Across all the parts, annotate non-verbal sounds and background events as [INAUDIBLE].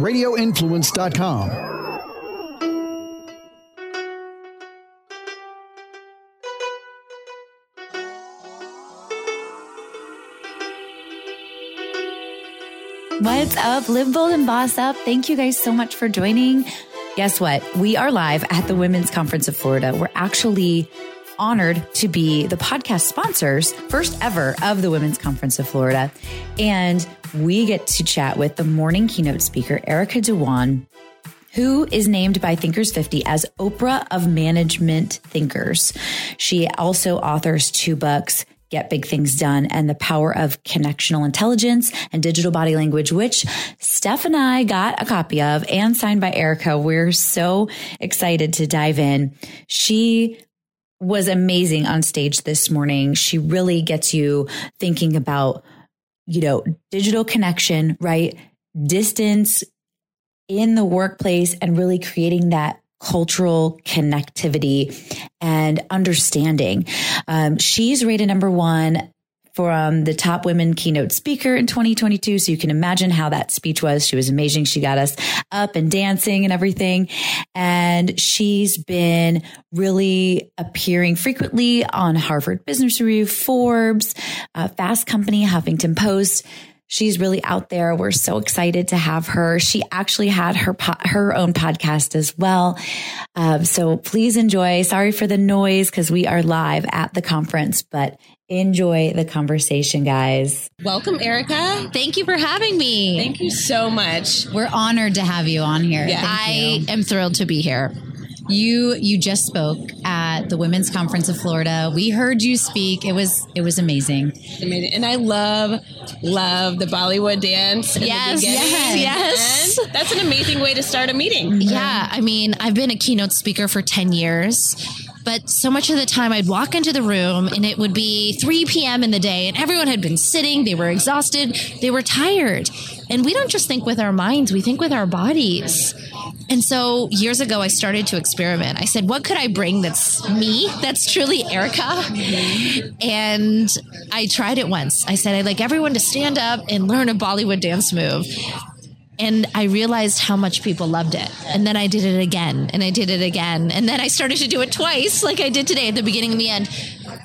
radioinfluence.com. What's up? Live bold and boss up. Thank you guys so much for joining. Guess what? We are live at the Women's Conference of Florida. We're actually honored to be the podcast sponsors, first ever of the Women's Conference of Florida. And we get to chat with the morning keynote speaker, Erica Dhawan, who is named by Thinkers 50 as Oprah of Management Thinkers. She also authors two books, Get Big Things Done and the Power of Connectional Intelligence and Digital Body Language, which Steph and I got a copy of and signed by Erica. We're so excited to dive in. She was amazing on stage this morning. She really gets you thinking about, you know, digital connection, right? Distance in the workplace and really creating that cultural connectivity and understanding. Um, she's rated number one from the top women keynote speaker in 2022. So you can imagine how that speech was. She was amazing. She got us up and dancing and everything. And she's been really appearing frequently on Harvard Business Review, Forbes, uh, Fast Company, Huffington Post. She's really out there. We're so excited to have her. She actually had her po- her own podcast as well. Um, so please enjoy. Sorry for the noise because we are live at the conference, but enjoy the conversation, guys. Welcome, Erica. Thank you for having me. Thank you so much. We're honored to have you on here. Yeah. I am thrilled to be here. You you just spoke at the Women's Conference of Florida. We heard you speak. It was it was amazing. Amazing. And I love love the Bollywood dance. in Yes, yes, and yes. That's an amazing way to start a meeting. Yeah, I mean, I've been a keynote speaker for 10 years. But so much of the time, I'd walk into the room and it would be 3 p.m. in the day, and everyone had been sitting. They were exhausted. They were tired. And we don't just think with our minds, we think with our bodies. And so years ago, I started to experiment. I said, what could I bring that's me, that's truly Erica? And I tried it once. I said, I'd like everyone to stand up and learn a Bollywood dance move. And I realized how much people loved it. And then I did it again and I did it again. And then I started to do it twice, like I did today at the beginning and the end.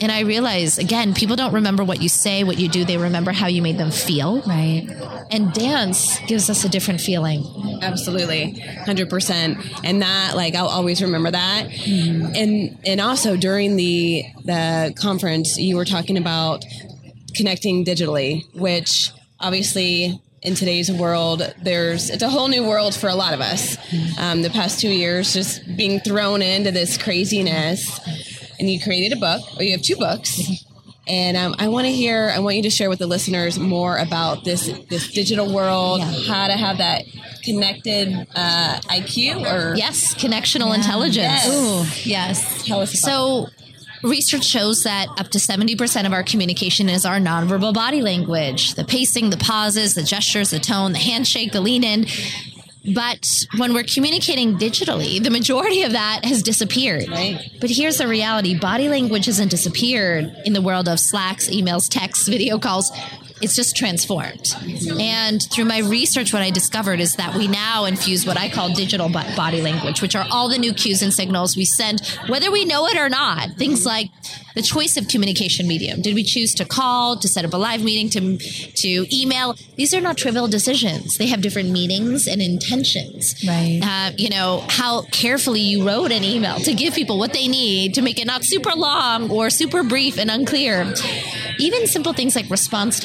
And I realized again, people don't remember what you say, what you do. They remember how you made them feel. Right. And dance gives us a different feeling. Absolutely. 100%. And that like I'll always remember that. Mm-hmm. And and also during the the conference you were talking about connecting digitally, which obviously in today's world, there's it's a whole new world for a lot of us. Um, the past two years, just being thrown into this craziness, and you created a book, or you have two books, and um, I want to hear, I want you to share with the listeners more about this this digital world, how to have that connected uh, IQ, or Yes, connectional intelligence. Yes. Ooh, yes. Tell us about So, research shows that up to 70% of our communication is our nonverbal body language the pacing, the pauses, the gestures, the tone, the handshake, the lean in. But when we're communicating digitally, the majority of that has disappeared. Right. But here's the reality body language hasn't disappeared in the world of Slacks, emails, texts, video calls. It's just transformed. And through my research, what I discovered is that we now infuse what I call digital body language, which are all the new cues and signals we send, whether we know it or not. Things like the choice of communication medium. Did we choose to call, to set up a live meeting, to, to email? These are not trivial decisions. They have different meanings and intentions. Right. Uh, you know, how carefully you wrote an email to give people what they need to make it not super long or super brief and unclear. Even simple things like response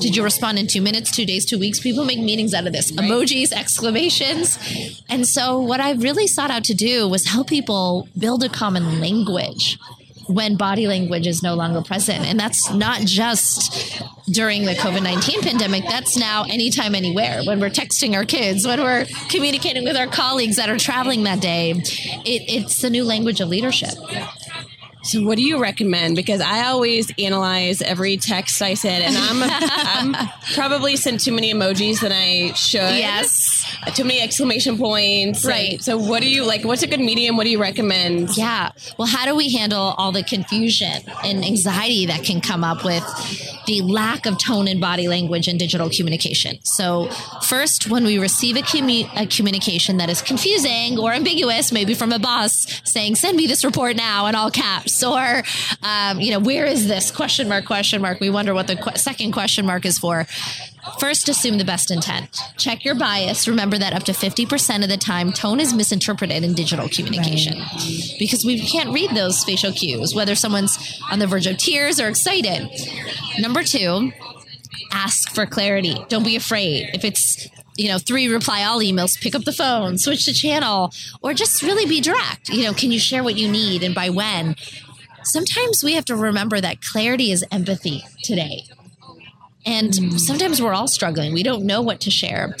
Did you respond in two minutes, two days, two weeks? People make meanings out of this. Emojis, exclamations. And so, what I really sought out to do was help people build a common language when body language is no longer present. And that's not just during the COVID 19 pandemic, that's now anytime, anywhere. When we're texting our kids, when we're communicating with our colleagues that are traveling that day, it, it's the new language of leadership. So, what do you recommend? Because I always analyze every text I send, and I'm, I'm probably sent too many emojis than I should. Yes. Too many exclamation points. Right. And So, what do you like? What's a good medium? What do you recommend? Yeah. Well, how do we handle all the confusion and anxiety that can come up with the lack of tone and body language in digital communication. So, first, when we receive a, commu- a communication that is confusing or ambiguous, maybe from a boss saying, "Send me this report now" in all caps, or um, you know, "Where is this?" question mark question mark. We wonder what the qu- second question mark is for. First, assume the best intent. Check your bias. Remember that up to 50% of the time, tone is misinterpreted in digital communication right. because we can't read those facial cues, whether someone's on the verge of tears or excited. Number two, ask for clarity. Don't be afraid. If it's you know, three reply all emails, pick up the phone, switch the channel, or just really be direct. You know, can you share what you need and by when? Sometimes we have to remember that clarity is empathy today. And mm. sometimes we're all struggling. We don't know what to share.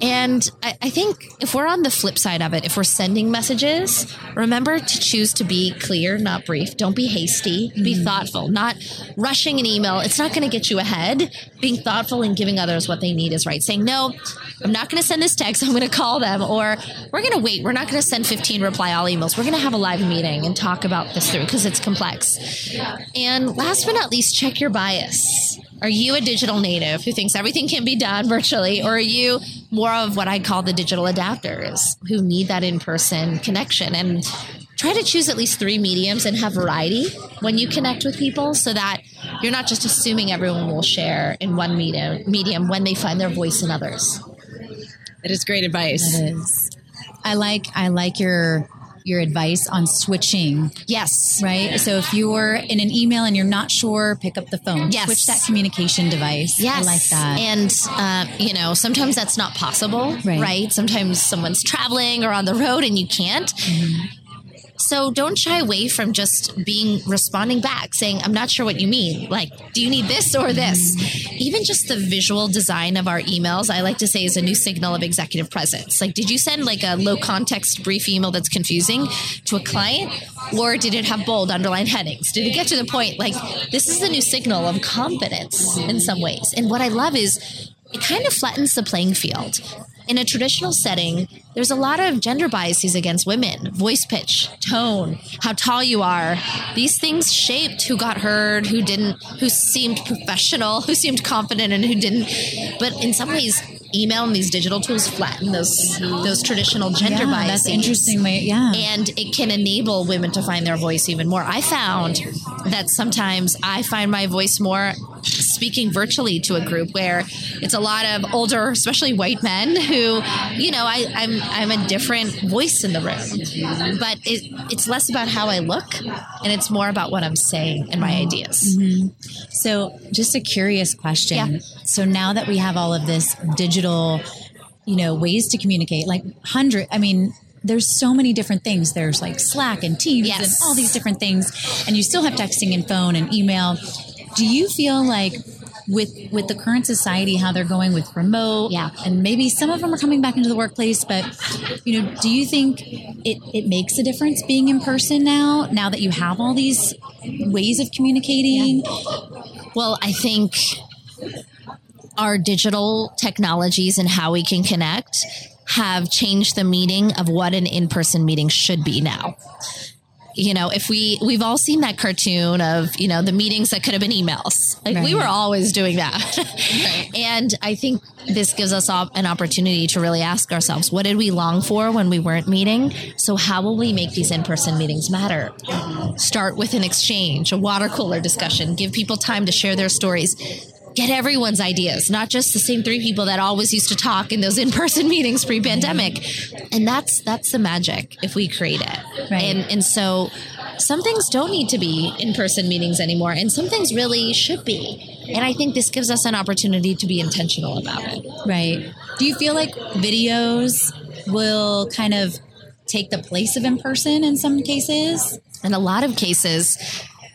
And I, I, think if we're on the flip side of it, if we're sending messages, remember to choose to be clear, not brief. Don't be hasty. Be thoughtful, not rushing an email. It's not going to get you ahead. Being thoughtful and giving others what they need is right. Saying, no, I'm not going to send this text. [LAUGHS] I'm going to call them. Or we're going to wait. We're not going to send 15 reply all emails. We're going to have a live meeting and talk about this through because it's complex. And last but not least, check your bias are you a digital native who thinks everything can be done virtually, or are you more of what I call the digital adapters who need that in person connection? And try to choose at least three mediums and have variety when you connect with people so that you're not just assuming everyone will share in one medium, medium when they find their voice in others. That is great advice. That is. I like I like your your advice on switching. Yes. Right. So if you're in an email and you're not sure, pick up the phone. Yes. Switch that communication device. Yes. I like that. And, uh, you know, sometimes that's not possible, right. right? Sometimes someone's traveling or on the road and you can't. Mm-hmm. So don't shy away from just being responding back, saying, I'm not sure what you mean. Like, do you need this or this? Even just the visual design of our emails, I like to say is a new signal of executive presence. Like, did you send like a low context brief email that's confusing to a client? Or did it have bold underlined headings? Did it get to the point? Like, this is the new signal of competence in some ways. And what I love is it kind of flattens the playing field in a traditional setting, there's a lot of gender biases against women voice pitch, tone, how tall you are. These things shaped who got heard, who didn't, who seemed professional, [LAUGHS] who seemed confident, and who didn't. But in some ways, email and these digital tools flatten those those traditional gender yeah, biases. That's interesting yeah. And it can enable women to find their voice even more. I found that sometimes I find my voice more speaking virtually to a group where it's a lot of older, especially white men who, you know, I, am I'm, I'm a different voice in the room. But it, it's less about how I look and it's more about what I'm saying and my ideas. Mm-hmm. So just a curious question. Yeah. So now that we have all of this digital, you know, ways to communicate, like hundred, I mean, there's so many different things. There's like Slack and Teams yes. and all these different things. And you still have texting and phone and email. Do you feel like with with the current society how they're going with remote yeah. and maybe some of them are coming back into the workplace but you know do you think it it makes a difference being in person now now that you have all these ways of communicating? Yeah. well i think our digital technologies and how we can connect have changed the meaning of what an in-person meeting should be now you know, if we we've all seen that cartoon of you know the meetings that could have been emails. Like right. we were always doing that, [LAUGHS] right. and I think this gives us an opportunity to really ask ourselves, what did we long for when we weren't meeting? So how will we make these in-person meetings matter? Start with an exchange, a water cooler discussion, give people time to share their stories get everyone's ideas, not just the same three people that always used to talk in those in-person [LAUGHS] meetings pre-pandemic. And that's that's the magic if we create it. Right. And and so some things don't need to be in-person meetings anymore and some things really should be. And I think this gives us an opportunity to be intentional about it. Right. Do you feel like videos will kind of take the place of in person in some cases? In a lot of cases,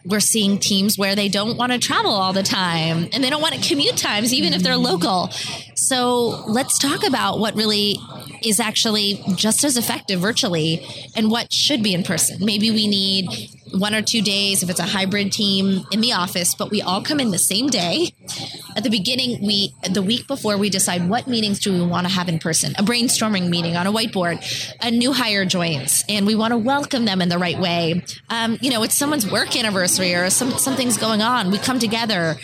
we're seeing teams where they don't want to travel all the time and they don't want to commute times, even if they're local. So let's talk about what really is actually just as effective virtually and what should be in person. Maybe we need one or two days if it's a hybrid team in the office, but we all come in the same day. At the beginning, we the week before we decide what meetings do we want to have in person. A brainstorming meeting on a whiteboard. A new hire joins, and we want to welcome them in the right way. Um, you know, it's someone's work anniversary or some something's going on. We come together,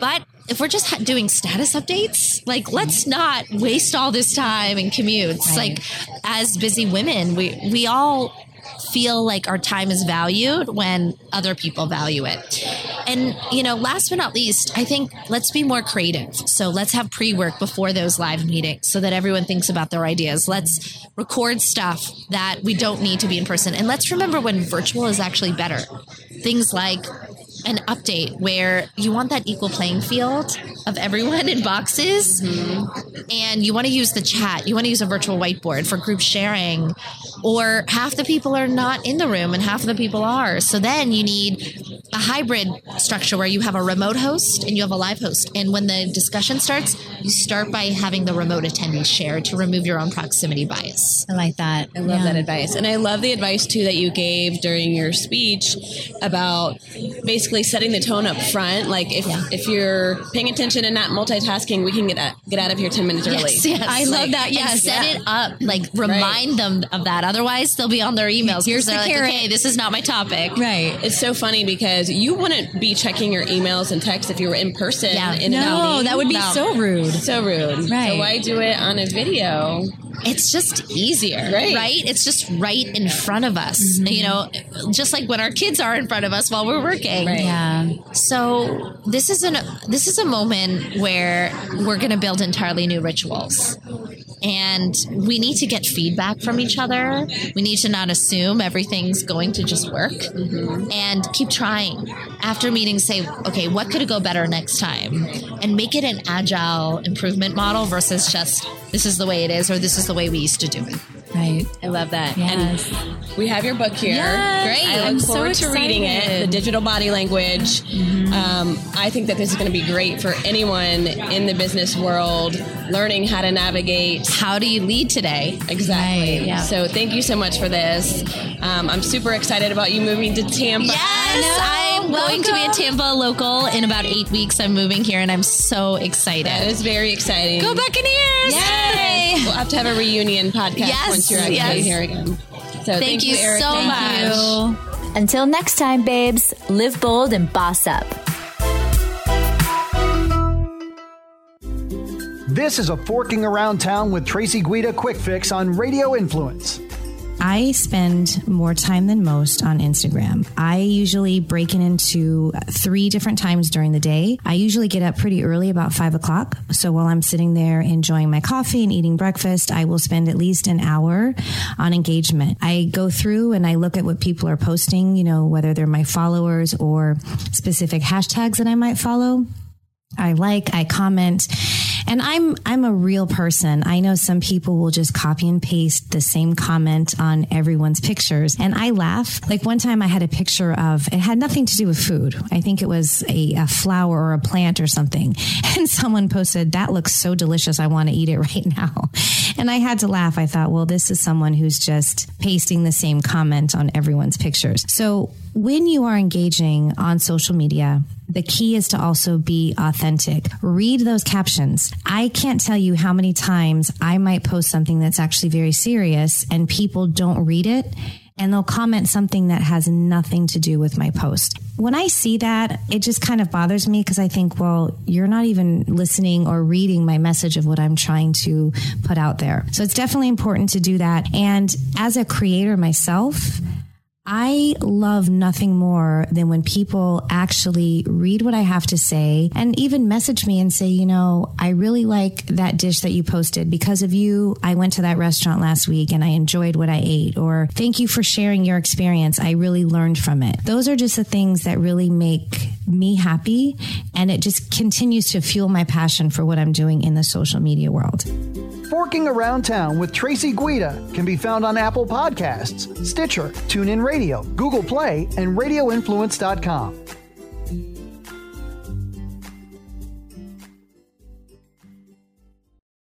but if we're just doing status updates, like let's not waste all this time in commutes. Right. Like as busy women, we we all feel like our time is valued when other people value it. And, you know, last but not least, I think let's be more creative. So let's have pre work before those live meetings so that everyone thinks about their ideas. Let's record stuff that we don't need to be in person. And let's remember when virtual is actually better. Things like an update where you want that equal playing field of everyone [LAUGHS] in boxes mm-hmm. and you want to use the chat you want to use a virtual whiteboard for group sharing or half the people are not in the room and half of the people are so then you need a hybrid structure where you have a remote host and you have a live host and when the discussion starts you start by having the remote attendees share to remove your own proximity bias i like that i love yeah. that advice and i love the advice too that you gave during your speech about basically basically setting the tone up front. Like if yeah. if you're paying attention and not multitasking, we can get out, get out of here ten minutes early. Yes, yes. I like, love that. Yes, set yeah. it up. Like remind right. them of that. Otherwise, they'll be on their emails. Here's the like, carrot. Okay, this is not my topic. Right. It's so funny because you wouldn't be checking your emails and texts if you were in person. Yeah. In no, that would be so rude. So rude. Right. So why do it on a video? it's just easier, right? right? It's just right in front of us, mm-hmm. you know, just like when our kids are in front of us while we're working. Right. Yeah. So this is an this is a moment where we're going to build entirely new rituals. And we need to get feedback from each other. We need to not assume everything's going to just work mm-hmm. and keep trying. After meetings, say, okay, what could go better next time? And make it an agile improvement model versus just this is the way it is or this is the way we used to do it. Right. I love that. Yes. And we have your book here. Yes. Great. I look I'm forward so to reading it. The digital body language. Mm-hmm. Um, I think that this is going to be great for anyone in the business world learning how to navigate. How do you lead today? Exactly. Right. Yeah. So thank you so much for this. Um, I'm super excited about you moving to Tampa. Yes, I'm going to be in Tampa local in about eight weeks. I'm moving here and I'm so excited. That is very exciting. Go Buccaneers! Yay! We'll have to have a reunion podcast yes, once you're actually yes. here again. So thank, thank you, Eric. so thank much. You. Until next time, babes, live bold and boss up. This is a Forking Around Town with Tracy Guida quick fix on Radio Influence. I spend more time than most on Instagram. I usually break it into three different times during the day. I usually get up pretty early, about five o'clock. So while I'm sitting there enjoying my coffee and eating breakfast, I will spend at least an hour on engagement. I go through and I look at what people are posting, you know, whether they're my followers or specific hashtags that I might follow. I like, I comment, and I'm I'm a real person. I know some people will just copy and paste the same comment on everyone's pictures, and I laugh. Like one time, I had a picture of it had nothing to do with food. I think it was a, a flower or a plant or something, [LAUGHS] and someone posted that looks so delicious. I want to eat it [LAUGHS] right now, and I had to laugh. I thought, well, this is someone who's just pasting the same comment on everyone's pictures. So when you are engaging on social media, the key is to also be authentic. Read those captions. I can't tell you how many times I might post something that's actually very serious and people don't read it and they'll comment something that has nothing to do with my post. When I see that, it just kind of bothers me because I think, well, you're not even listening or reading my message of what I'm trying to put out there. So it's definitely important to do that. And as a creator myself, I love nothing more than when people actually read what I have to say and even message me and say, you know, I really like that dish that you posted. Because of you, I went to that restaurant last week and I enjoyed what I ate. Or thank you for sharing your experience. I really learned from it. Those are just the things that really make me happy. And it just continues to fuel my passion for what I'm doing in the social media world. Forking Around Town with Tracy Guida can be found on Apple Podcasts, Stitcher, TuneIn Radio, Google Play, and RadioInfluence.com.